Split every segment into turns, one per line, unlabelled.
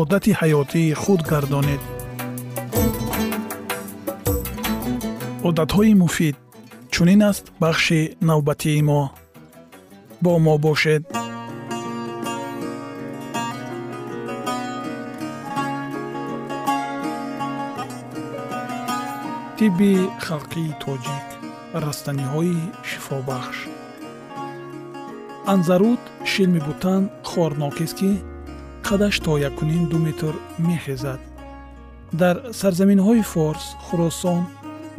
одати ҳаётии худ гардонед. Одатҳои муфид чунин аст бахши навбатии мо. Бо мо бошед. Тибби халқии тоҷик растаниҳои шифобахш. Анзарут шилми бутан хорнокест ки қадаш то якуним ду метр мехезад дар сарзаминҳои форс хуросон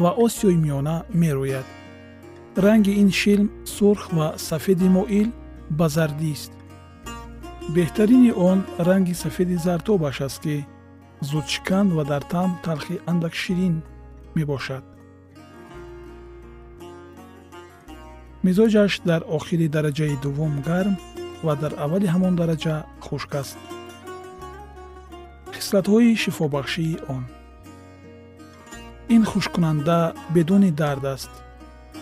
ва осиёи миёна мерӯяд. Ранги ин шилм сурх ва сафеди моил ба зардист беҳтарини он ранги сафеди зартобаш аст ки зудшикан ва дар таъм талхи андак ширин мебошад. Мизоҷаш дар охири дараҷаи дуввум гарм ва дар аввали ҳамон дараҷа хушк аст хислатҳои шифобахшии он. Ин хушккунанда бедуни дард аст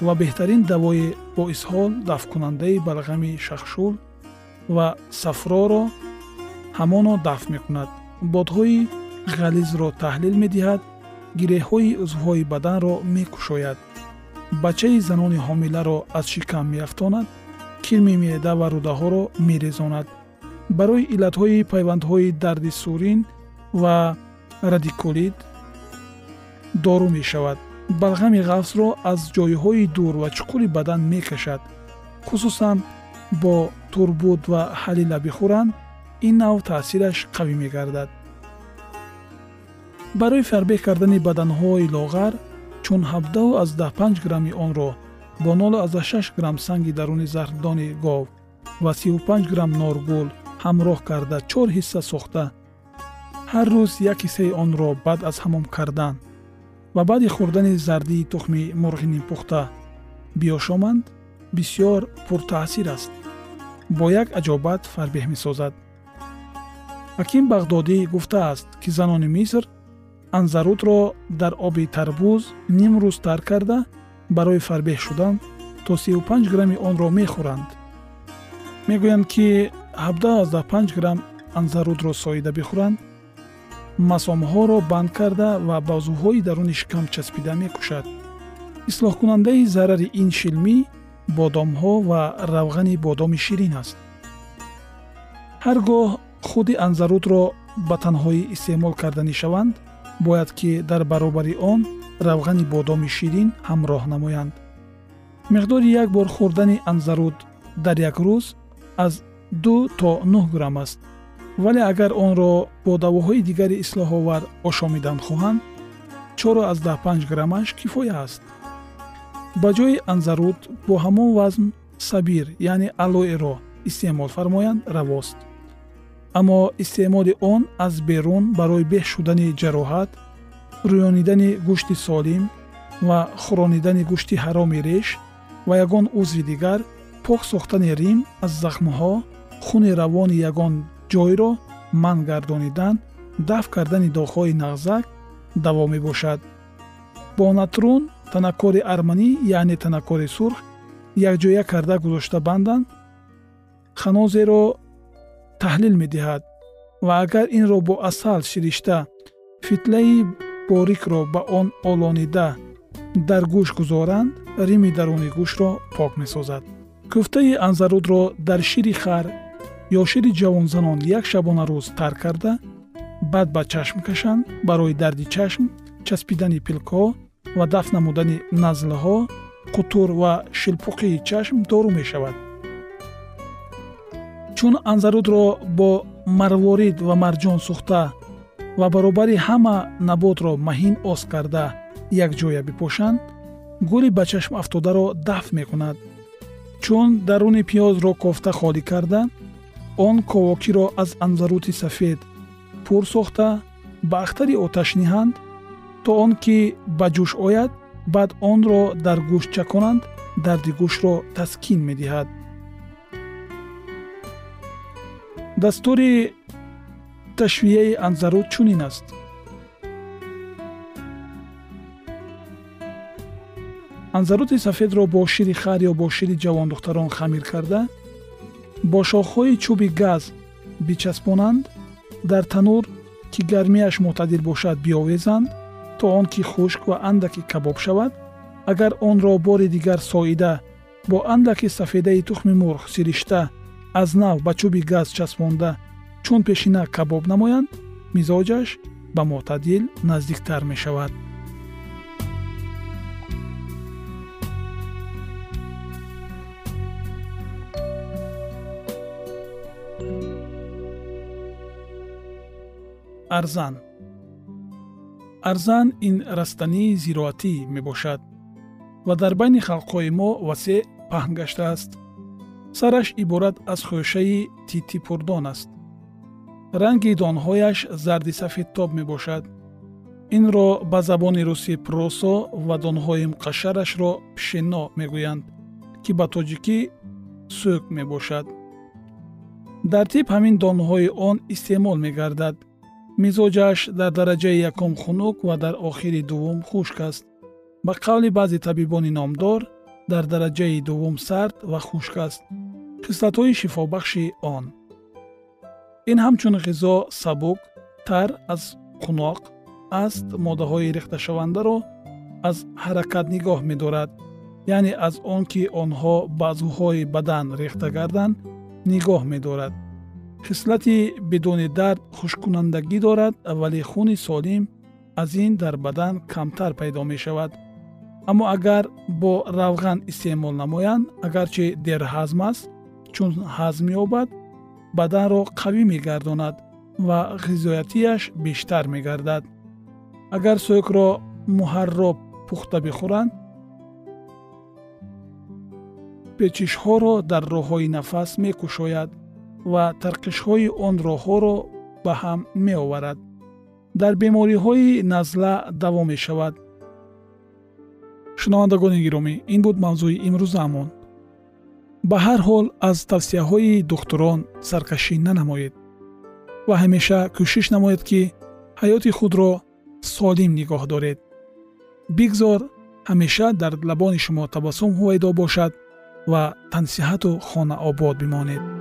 ва беҳтарин давои боисҳол дафткунандаи балғами шахшул ва сафроро ҳамоно дафт мекунад. Бодҳои ғализро таҳлил медиҳад гиреҳҳои узвҳои баданро мекушояд. Бачаи занони ҳомиларо аз шикам меафтонад килми меъда ва рӯдаҳоро мерезонад. Барои иллатҳои пайвандҳои дарди сурин ва радикулит дору мешавад. Балғами ғафсро аз ҷойҳои дур ва чуқури бадан мекашад. Хусусан бо турбут ва ҳалила бихӯранд ин нав таъсираш қавӣ мегардад. Барои фарбеҳ кардани баданҳои лоғар чун 17 грамми онро бо 06 грамм санги даруни заҳрдони гов ва 35 грамм норгул ҳамроҳ карда чор ҳисса сохта ҳар рӯз як ҳиссаи онро баъд аз ҳамом кардан ва баъди хӯрдани зардии тухми мурғи нимпухта биёшоманд бисьёр пуртаъсир аст. бо як аҷобат фарбеҳ месозад. ҳаким бағдодӣ гуфтааст ки занони миср анзарутро дар оби тарбуз ним рӯз тар карда барои фарбеҳ шудан то 35 грамми онро мехӯранд. мегӯянд ки 75 грамм анзарутро соида бихӯранд масомҳоро банд карда ва бозуҳои даруни шикам часпида мекушад. Ислоҳкунандаи зарари ин шилмӣ бодомҳо ва равғани бодоми ширин аст. Ҳар гоҳ худи анзарудро ба танҳоӣ истеъмол карданӣ шаванд бояд ки дар баробари он равғани бодоми ширин ҳамроҳ намоянд. Миқдори як бор хӯрдани анзаруд дар як рӯз аз ду то нӯҳ грамм аст вале агар онро бо давоҳои дигари ислоҳовар ошомидан хоҳанд 45 граммаш кифоя аст. Ба ҷои анзаруд бо ҳамон вазн сабир яъне алоэро истеъмол фармоянд равост. Аммо истеъмоли он аз берун барои беҳ шудани ҷароҳат рӯёнидани гӯшти солим ва хӯронидани гӯшти ҳароми реш ва ягон узви дигар пок сохтани рим аз захмҳо хуни равони ягон ҷойро манъ гардонидан дафт кардани доғҳои нағзак даво мебошад. Бо натрун танаккори арманӣ яъне танаккори сурх якҷоя карда гузошта банданд ханозеро таҳлил медиҳад ва агар инро бо асал ширишта фитлаи борикро ба он олонида дар гӯш гузоранд рими даруни гӯшро пок месозад. Кӯфтаи анзарудро дар шири хар ё шири ҷавонзанон як шабона рӯз тар карда баъд ба чашм кашанд барои дарди чашм часпидани пилкҳо ва дафт намудани назлҳо қутур ва шилпуқии чашм дору мешавад. Чун анзарудро бо марворид ва марҷон сӯхта ва баробари ҳама наботро маҳин оз карда якҷоя бипошанд гули ба чашм афтодаро дафт мекунад. Чун даруни пиёзро кофта холӣ карда он ковокиро аз анзарути сафед пур сохта ба ахтари оташ ниҳанд то он ки ба ҷӯш ояд баъд онро дар гӯшт чаконанд дарди гӯшро таскин медиҳад. Дастури ташвияи анзаруд чунин аст. Анзарути сафедро бо шири хар ё бо шири ҷавондухтарон хамир карда бо шохҳои чӯби газ бичаспонанд дар танур ки гармияш мӯътадил бошад биовезанд то он ки хушк ва андаке кабоб шавад агар онро бори дигар соида бо андаке сафедаи тухми мурғ сиришта аз нав ба чӯби газ часпонда чун пешина кабоб намоянд мизоҷаш ба мӯътадил наздиктар мешавад арзан. Арзан ин растании зироатӣ мебошад ва дар байни халқҳои мо васеъ паҳн гаштааст сараш иборат аз хӯшаи титипурдон аст. Ранги донҳояш зарди сафедтоб мебошад. Инро ба забони русӣ просо ва донҳои муқашшарашро пшено мегӯянд ки ба тоҷикӣ сӯк мебошад. Дар тиб ҳамин донҳои он истеъмол мегардад мизоҷаш дар дараҷаи якум хунук ва дар охири дуввум хушк аст. ба қавли баъзе табибони номдор дар дараҷаи дуввум сард ва хушк аст. хислатҳои шифобахши он. ин ҳамчун ғизо сабук тар аз қуноқ аст моддаҳои рехташавандаро аз ҳаракат нигоҳ медорад. яъне аз он ки онҳо баъзуҳои бадан рехта гарданд нигоҳ медорад хислати бидуни дард хушккунандагӣ дорад вале хуни солим аз ин дар бадан камтар пайдо мешавад. Аммо агар бо равған истеъмол намоянд агарчи дерҳазм аст чун ҳазм ёбад баданро қавӣ мегардонад ва ғизоятияш бештар мегардад. Агар сӯкро муҳарроб пухта бихӯранд печишҳоро дар роҳҳои нафас мекушояд ва тарқишҳои он роҳҳоро ба ҳам меоварад. Дар бемориҳои назла даво мешавад. Шунавандагони гиромӣ ин буд мавзӯи имрӯзаамон ба ҳар ҳол аз тавсияҳои духтурон саркашӣ нанамоед ва ҳамеша кӯшиш намоед ки ҳаёти худро солим нигоҳ доред. Бигзор ҳамеша дар лабони шумо табассум ҳувайдо бошад ва тансиҳату хона обод бимонед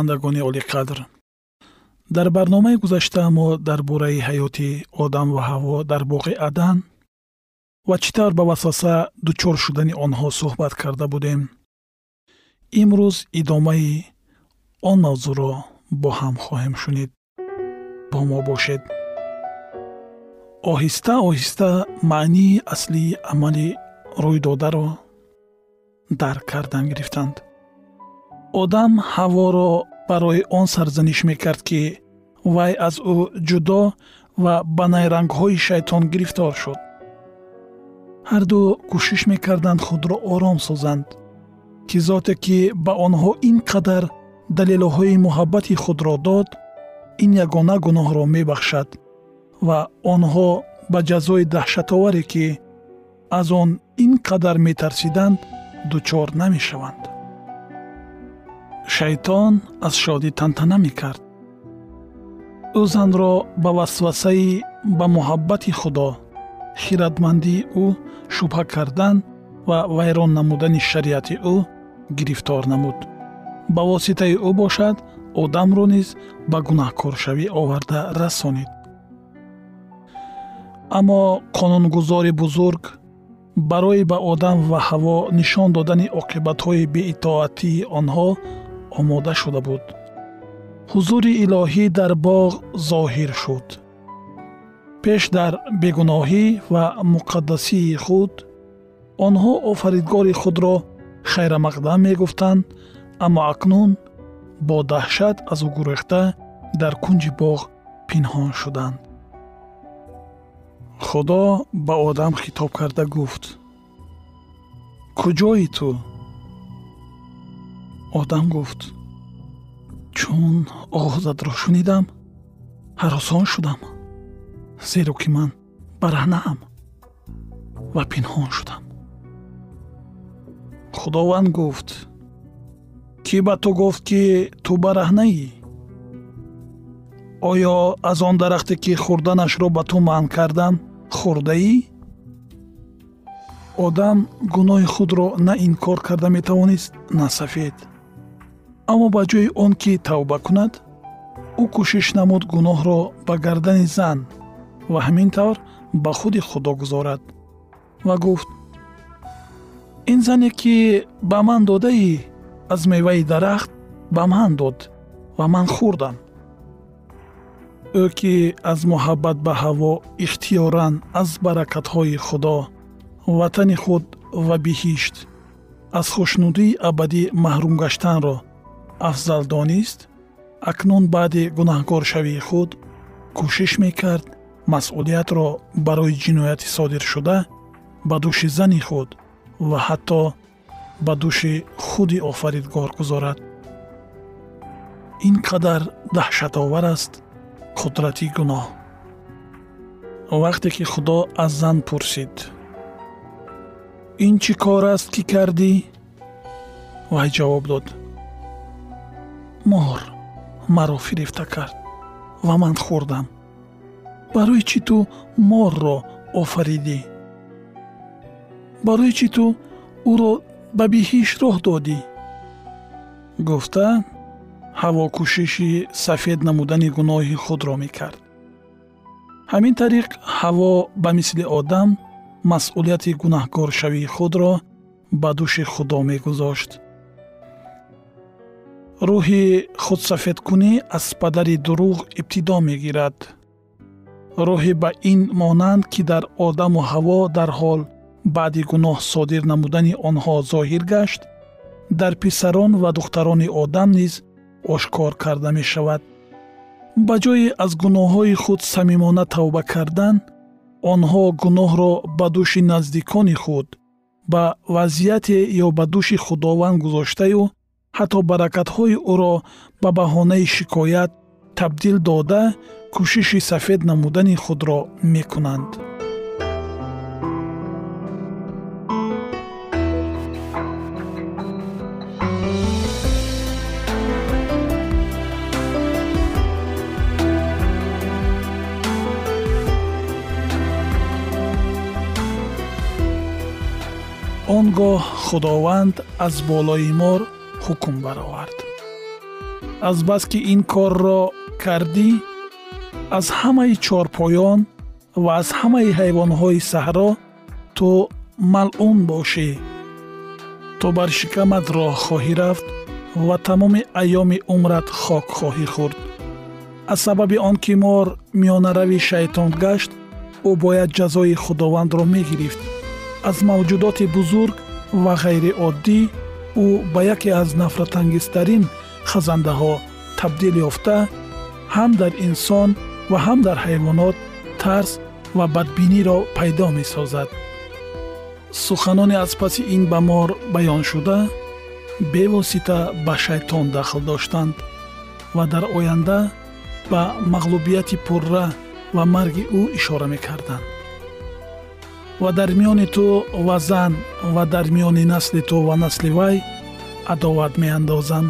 шунавандагони олиқадр дар барномаи гузашта мо дар бораи ҳаёти одам ва ҳаво дар боғи адан ва чӣ тавр ба васваса дучор шудани онҳо суҳбат карда будем. Имрӯз идомаи он мавзӯъро бо ҳам хоҳем шунид. Бо мо бошед. Оҳиста оҳиста маънии аслии амали рӯйдодаро дарк кардан гирифтанд одам ҳаворо барои он сарзаниш мекард ки вай аз ӯ ҷудо ва ба найрангҳои шайтон гирифтор шуд. Ҳарду кӯшиш мекарданд худро ором созанд ки зоте ки ба онҳо ин қадар далелҳои муҳаббати худро дод ин ягона гуноҳро мебахшад ва онҳо ба ҷазои даҳшатоваре ки аз он ин қадар метарсиданд дучор намешаванд шайтон аз шодӣ тантана мекард. Ӯ занро ба васвасаи ба муҳаббати худо хиратмандии ӯ шубҳа кардан ва вайрон намудани шариати ӯ гирифтор намуд. Ба воситаи ӯ бошад одамро низ ба гунаҳкоршавӣ оварда расонид. Аммо қонунгузори бузург барои ба одам ва ҳаво нишон додани оқибатҳои беитоатии онҳо омода шуда буд. Ҳузури илоҳӣ дар боғ зоҳир шуд. Пеш дар бегуноҳӣ ва муқаддасии худ онҳо офаридгори худро хайрамақдам мегуфтанд аммо акнун бо даҳшат аз ӯ гурехта дар кунҷи боғ пинҳон шуданд. Худо ба одам хитоб карда гуфт куҷои ту одам гуфт чун оғозатро шунидам ҳаросон шудам зеро ки ман бараҳнаам ва пинҳон шудам худованд гуфт кӣ ба ту гуфт ки ту бараҳнаӣ оё аз он дарахте ки хӯрданашро ба ту манъ кардам хӯрдаӣ одам гуноҳи худро на инкор карда метавонист на сафед аммо ба ҷои он ки тавба кунад ӯ кӯшиш намуд гуноҳро ба гардани зан ва ҳамин тавр ба худи худо гузорад ва гуфт ин зане ки ба ман додаӣ аз меваи дарахт ба ман дод ва ман хӯрдам. Ӯ ки аз муҳаббат ба ҳаво ихтиёран аз баракатҳои худо ватани худ ва биҳишт аз хушнудии абадӣ маҳрум гаштанро афзал донист акнун баъди гунаҳкоршавии худ кӯшиш мекард масъулиятро барои ҷинояти содиршуда ба дӯши зани худ ва ҳатто ба дӯши худи офаридгор гузорад. Ин қадар даҳшатовар аст қудрати гуноҳ. Вақте ки худо аз зан пурсид ин чӣ кор аст ки кардӣ? вай ҷавоб дод мор маро фирифта кард ва ман хӯрдам. Барои чӣ ту морро офаридӣ? Барои чӣ ту ӯро ба биҳиш роҳ додӣ? Гуфта ҳаво кӯшиши сафед намудани гуноҳи худро мекард. Ҳамин тариқ ҳаво ба мисли одам масъулияти гунаҳкоршавии худро ба дӯши худо мегузошт рӯҳи худсафедкунӣ аз падари дурӯғ ибтидо мегирад. Роҳе ба ин монанд ки дар одаму ҳаво дар ҳол баъди гуноҳ содир намудани онҳо зоҳир гашт дар писарон ва духтарони одам низ ошкор карда мешавад. Ба ҷое аз гуноҳҳои худ самимона тавба кардан онҳо гуноҳро ба дӯши наздикони худ ба вазъияте ё ба дӯши худованд гузоштаю ҳатто баракатҳои ӯро ба баҳонаи шикоят табдил дода кӯшиши сафед намудани худро мекунанд. Он гоҳ худованд аз болои мор ҳукм баровард. Азбаски ин корро кардӣ аз ҳамаи чорпоён ва аз ҳамаи ҳайвонҳои саҳро ту малъун бошӣ. Ту бар шикамат роҳ хоҳӣ рафт ва тамоми айёми умрат хок хоҳӣ хӯрд аз сабаби он ки мор миёнарави шайтон гашт ӯ бояд ҷазои худовандро мегирифт. Аз мавҷудоти бузург ва ғайриоддӣ ӯ ба яке аз нафратангизтарин хазандаҳо табдил ёфта ҳам дар инсон ва ҳам дар ҳайвонот тарс ва бадбиниро пайдо месозад. Суханоне аз паси ин ба мор баён шуда бевосита ба шайтон дахл доштанд ва дар оянда ба мағлубияти пурра ва марги ӯ ишора мекарданд ва дар миёни ту ва зан ва дар миёни насли ту ва насли вай адоват меандозам.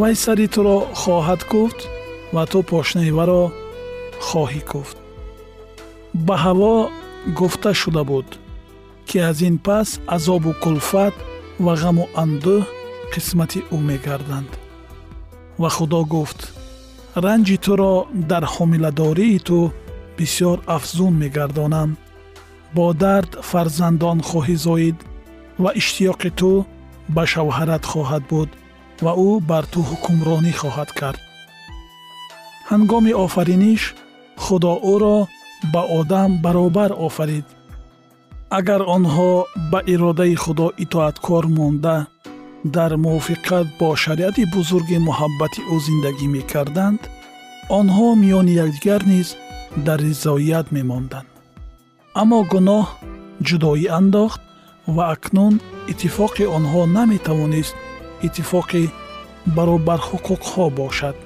Вай сари туро хоҳад куфт ва ту пошнаи варо хоҳӣ куфт ба ҳаво гуфта шуда буд ки аз ин пас азобу кулфат ва ғаму андӯҳ қисмати ӯ мегарданд. Ва худо гуфт ранҷи туро дар ҳомиладории ту бисьёр афзун мегардонам бо дард фарзандон хоҳӣ зоид ва иштиёқи ту ба шавҳарат хоҳад буд ва ӯ бар ту ҳукмронӣ хоҳад кард. ҳангоми офариниш худо ӯро ба одам баробар офарид. Агар онҳо ба иродаи худо итоаткор монда дар мувофиқат бо шариати бузурги муҳаббати ӯ зиндагӣ мекарданд онҳо миёни якдигар низ дар ризоят мемонданд аммо гуноҳ ҷудоӣ андохт ва акнун иттифоқи онҳо наметавонист иттифоқи баробарҳуқуқҳо бошад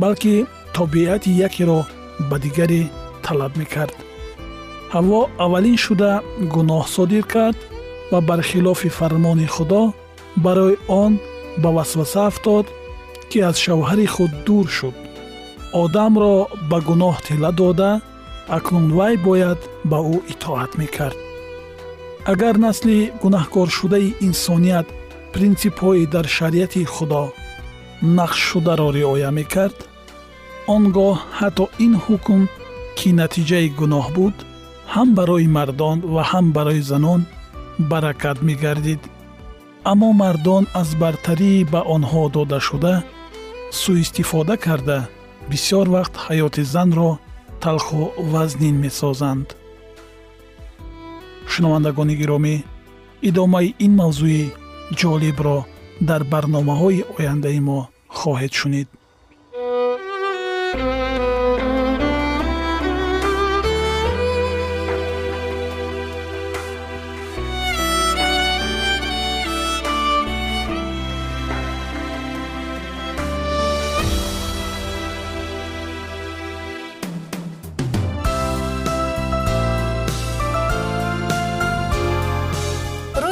балки тобиати якеро ба дигаре талаб мекард. Ҳаво аввалин шуда гуноҳ содир кард ва бархилофи фармони худо барои он ба васваса афтод ки аз шавҳари худ дур шуд. Одамро ба гуноҳ тила дода акнун вай бояд ба ӯ итоат мекард. Агар насли гунаҳкоршудаи инсоният принсипҳои дар шариати худо нақшшударо риоя мекард он гоҳ ҳатто ин ҳукм ки натиҷаи гуноҳ буд ҳам барои мардон ва ҳам барои занон баракат мегардид. Аммо мардон аз бартарии ба онҳо додашуда сӯистифода карда бисьёр вақт ҳаёти занро талху вазнин месозанд. Шунавандагони гиромӣ идомаи ин мавзӯи ҷолибро дар барномаҳои ояндаи мо хоҳед шунид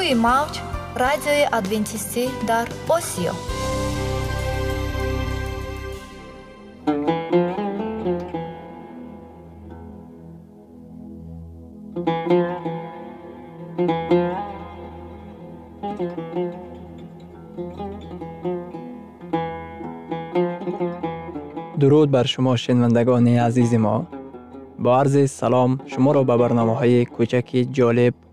рӯи мавҷ радиои адвентистӣ дар осиё
дуруд бар шумо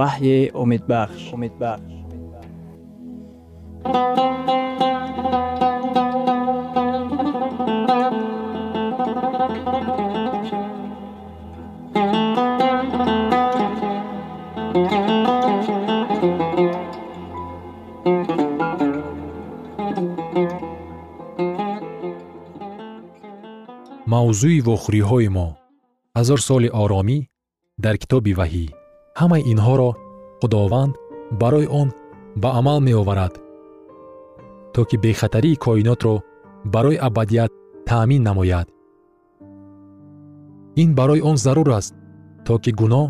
ваҳйи умедбахш умедбахш
мавзӯи вохӯриҳои мо. Ҳазор соли оромӣ дар китоби ваҳӣ ҳамаи инҳоро худованд барои он ба амал меоварад то ки бехатарии коинотро барои абадият таъмин намояд. Ин барои он зарур аст то ки гуноҳ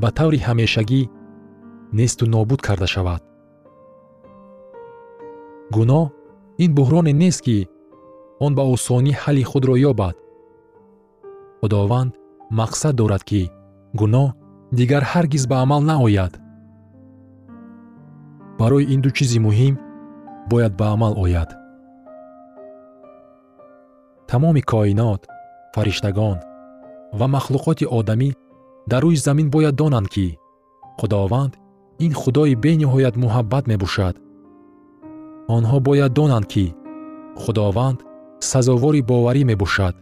ба таври ҳамешагӣ несту нобуд карда шавад. Гуноҳ ин буҳроне нест ки он ба осонӣ ҳалли худро ёбад. Худованд мақсад дорад ки гуноҳ дигар ҳаргиз ба амал наояд. Барои ин ду чизи муҳим бояд ба амал ояд. Тамоми коинот фариштагон ва махлуқоти одамӣ дар рӯи замин бояд донанд ки худованд ин худои бениҳоят муҳаббат мебошад. Онҳо бояд донанд ки худованд сазовори боварӣ мебошад.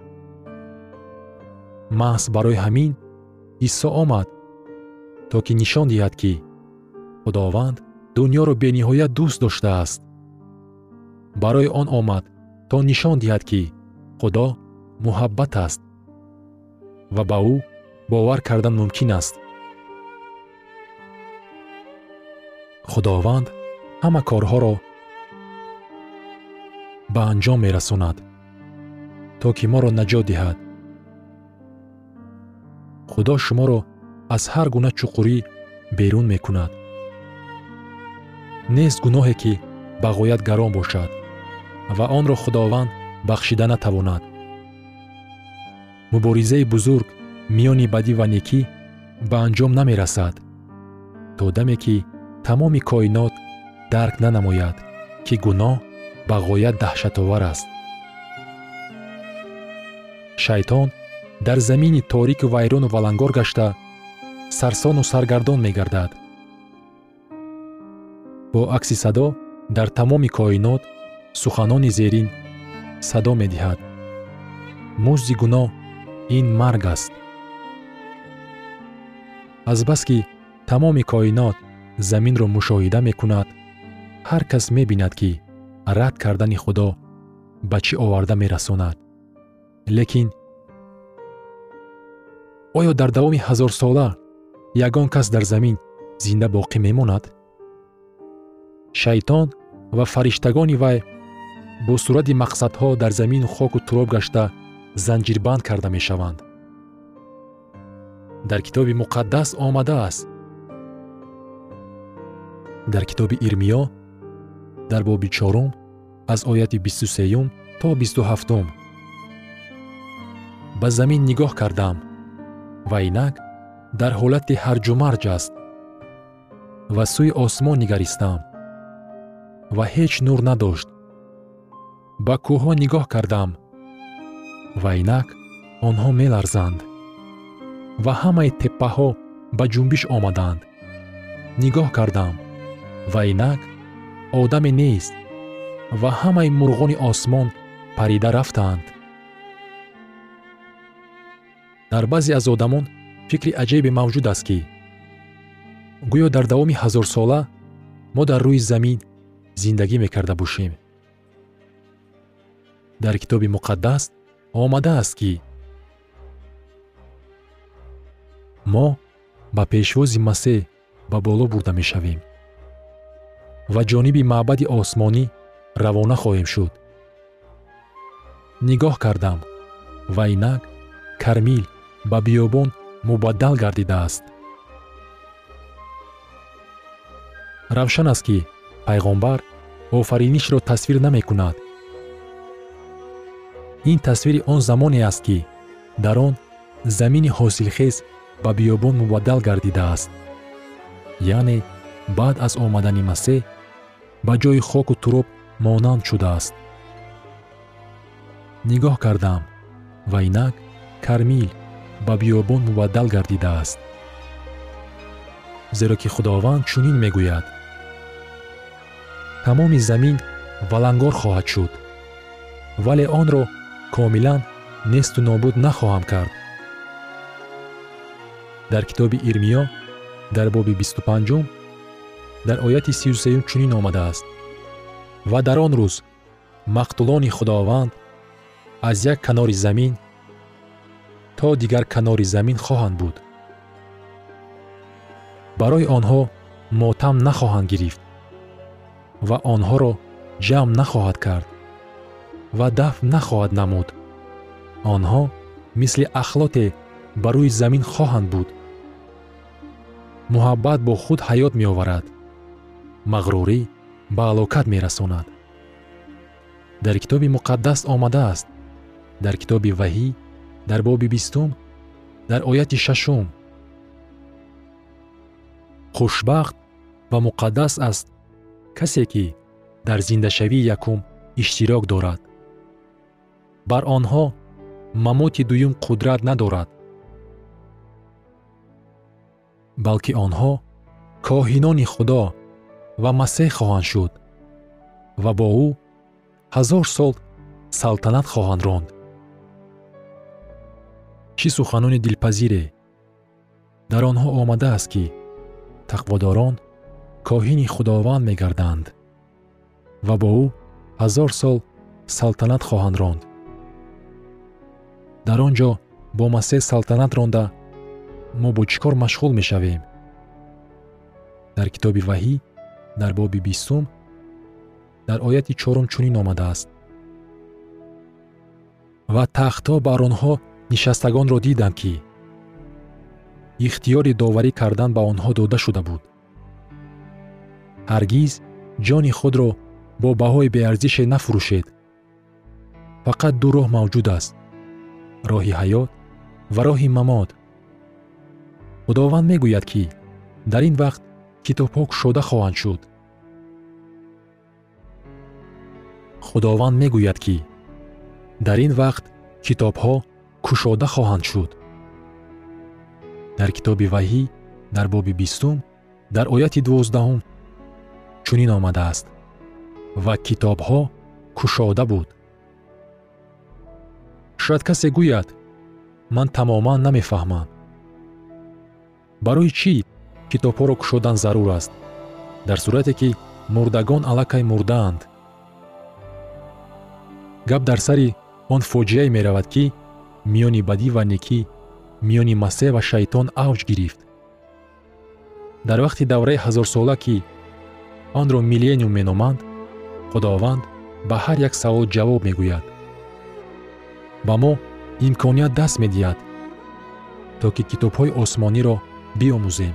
Маҳз барои ҳамин исо омад то ки нишон диҳад ки худованд дуньёро бениҳоят дӯст доштааст. Барои он омад то нишон диҳад ки худо муҳаббат аст ва ба ӯ бовар кардан мумкин аст. Худованд ҳама корҳоро ба анҷом мерасонад то ки моро наҷот диҳад. Худо шуморо аз ҳар гуна чуқурӣ берун мекунад. Нест гуноҳе ки ба ғоят гарон бошад ва онро худованд бахшида натавонад. Муборизаи бузург миёни бадӣ ва некӣ ба анҷом намерасад то даме ки тамоми коинот дарк нанамояд ки гуноҳ ба ғоят даҳшатовар аст. Шайтон дар замини торику вайрону валангор гашта сарсону саргардон мегардад. Бо акси садо дар тамоми коинот суханони зерин садо медиҳад. Музди гуноҳ ин марг аст. Азбаски тамоми коинот заминро мушоҳида мекунад ҳар кас мебинад ки рад кардани худо ба чӣ оварда мерасонад. Лекин оё дар давоми ҳазорсола ягон кас дар замин зинда боқӣ мемонад? Шайтон ва фариштагони вай бо сурати мақсадҳо дар замину хоку туроб гашта занҷирбанд карда мешаванд. Дар китоби муқаддас омадааст. Дар китоби ирмиё дар боби чорум аз ояти бисту сеюм то бисту ҳафтум ба замин нигоҳ кардам ва инак дар ҳолати ҳарҷумарҷ аст ва сӯи осмон нигаристам ва ҳеҷ нур надошт. Ба кӯҳҳо нигоҳ кардам ва инак онҳо меларзанд ва ҳамаи теппаҳо ба ҷунбиш омаданд. Нигоҳ кардам ва инак одаме нест ва ҳамаи мурғони осмон парида рафтаанд. Дар баъзе аз одамон фикри аҷибе мавҷуд аст ки гӯё дар давоми ҳазорсола мо дар рӯи замин зиндагӣ мекарда бошем. Дар китоби муқаддас омадааст ки мо ба пешвози масеҳ ба боло бурда мешавем ва ҷониби маъбади осмонӣ равона хоҳем шуд. Нигоҳ кардам ва инак кармил ба биёбон мубаддал гардидааст. Равшан аст ки пайғомбар офаринишро тасвир намекунад. Ин тасвири он замоне аст ки дар он замини ҳосилхез ба биёбон мубаддал гардидааст. Яъне баъд аз омадани масеҳ ба ҷои хоку туроб монанд шудааст. Нигоҳ кардам ва инак кармил ба биёбон мубаддал гардидааст. Зеро ки худованд чунин мегӯяд. Тамоми замин валангор хоҳад шуд вале онро комилан несту нобуд нахоҳам кард. Дар китоби ирмиё дар боби бисту панҷум дар ояти сию сеюм чунин омадааст ва дар он рӯз мақтулони худованд аз як канори замин то дигар канори замин хоҳанд буд. Барои онҳо мотам нахоҳанд гирифт ва онҳоро ҷамъ нахоҳад кард ва дафн нахоҳад намуд. Онҳо мисли ахлоте ба рӯи замин хоҳанд буд. Муҳаббат бо худ ҳаёт меоварад мағрурӣ ба ҳалокат мерасонад. Дар китоби муқаддас омадааст дар китоби ваҳӣ дар боби бистум дар ояти шашум. Хушбахт ва муқаддас аст касе ки дар зиндашавии якум иштирок дорад. Бар онҳо мамоти дуюм қудрат надорад. Балки онҳо коҳинони худо ва масеҳ хоҳанд шуд ва бо ӯ ҳазор сол салтанат хоҳанд ронд чӣ суханони дилпазире? Дар онҳо омадааст ки тақводорон коҳини худованд мегарданд ва бо ӯ ҳазор сол салтанат хоҳанд ронд. Дар он ҷо бо масеҳ салтанат ронда мо бо чӣ кор машғул мешавем? Дар китоби ваҳӣ дар боби бистум дар ояти чорум чунин омадааст. Ва тахтҳо бар онҳо нишастагонро дидам ки ихтиёри доварӣ кардан ба онҳо дода шуда буд. Ҳаргиз ҷони худро бо баҳои беарзише нафурӯшед фақат ду роҳ мавҷуд аст роҳи ҳаёт ва роҳи мамот. Худованд мегӯяд ки дар ин вақт китобҳо кушода хоҳанд шуд. Худованд мегӯяд ки дар ин вақт китобҳо кушода хоҳанд шуд. Дар китоби ваҳӣ дар боби бистум дар ояти дувоздаҳум чунин омадааст ва китобҳо кушода буд. Шояд касе гӯяд ман тамоман намефаҳмам барои чӣ китобҳоро кушодан зарур аст? Дар сурате ки мурдагон аллакай мурдаанд. Гап дар сари он фоҷиае меравад ки миёни бадӣ ва некӣ миёни масеҳ ва шайтон авҷ гирифт. Дар вақти давраи ҳазорсола ки онро миллениум меноманд худованд ба ҳар як савол ҷавоб мегӯяд. Ба мо имконият даст медиҳад то ки китобҳои осмониро биомӯзем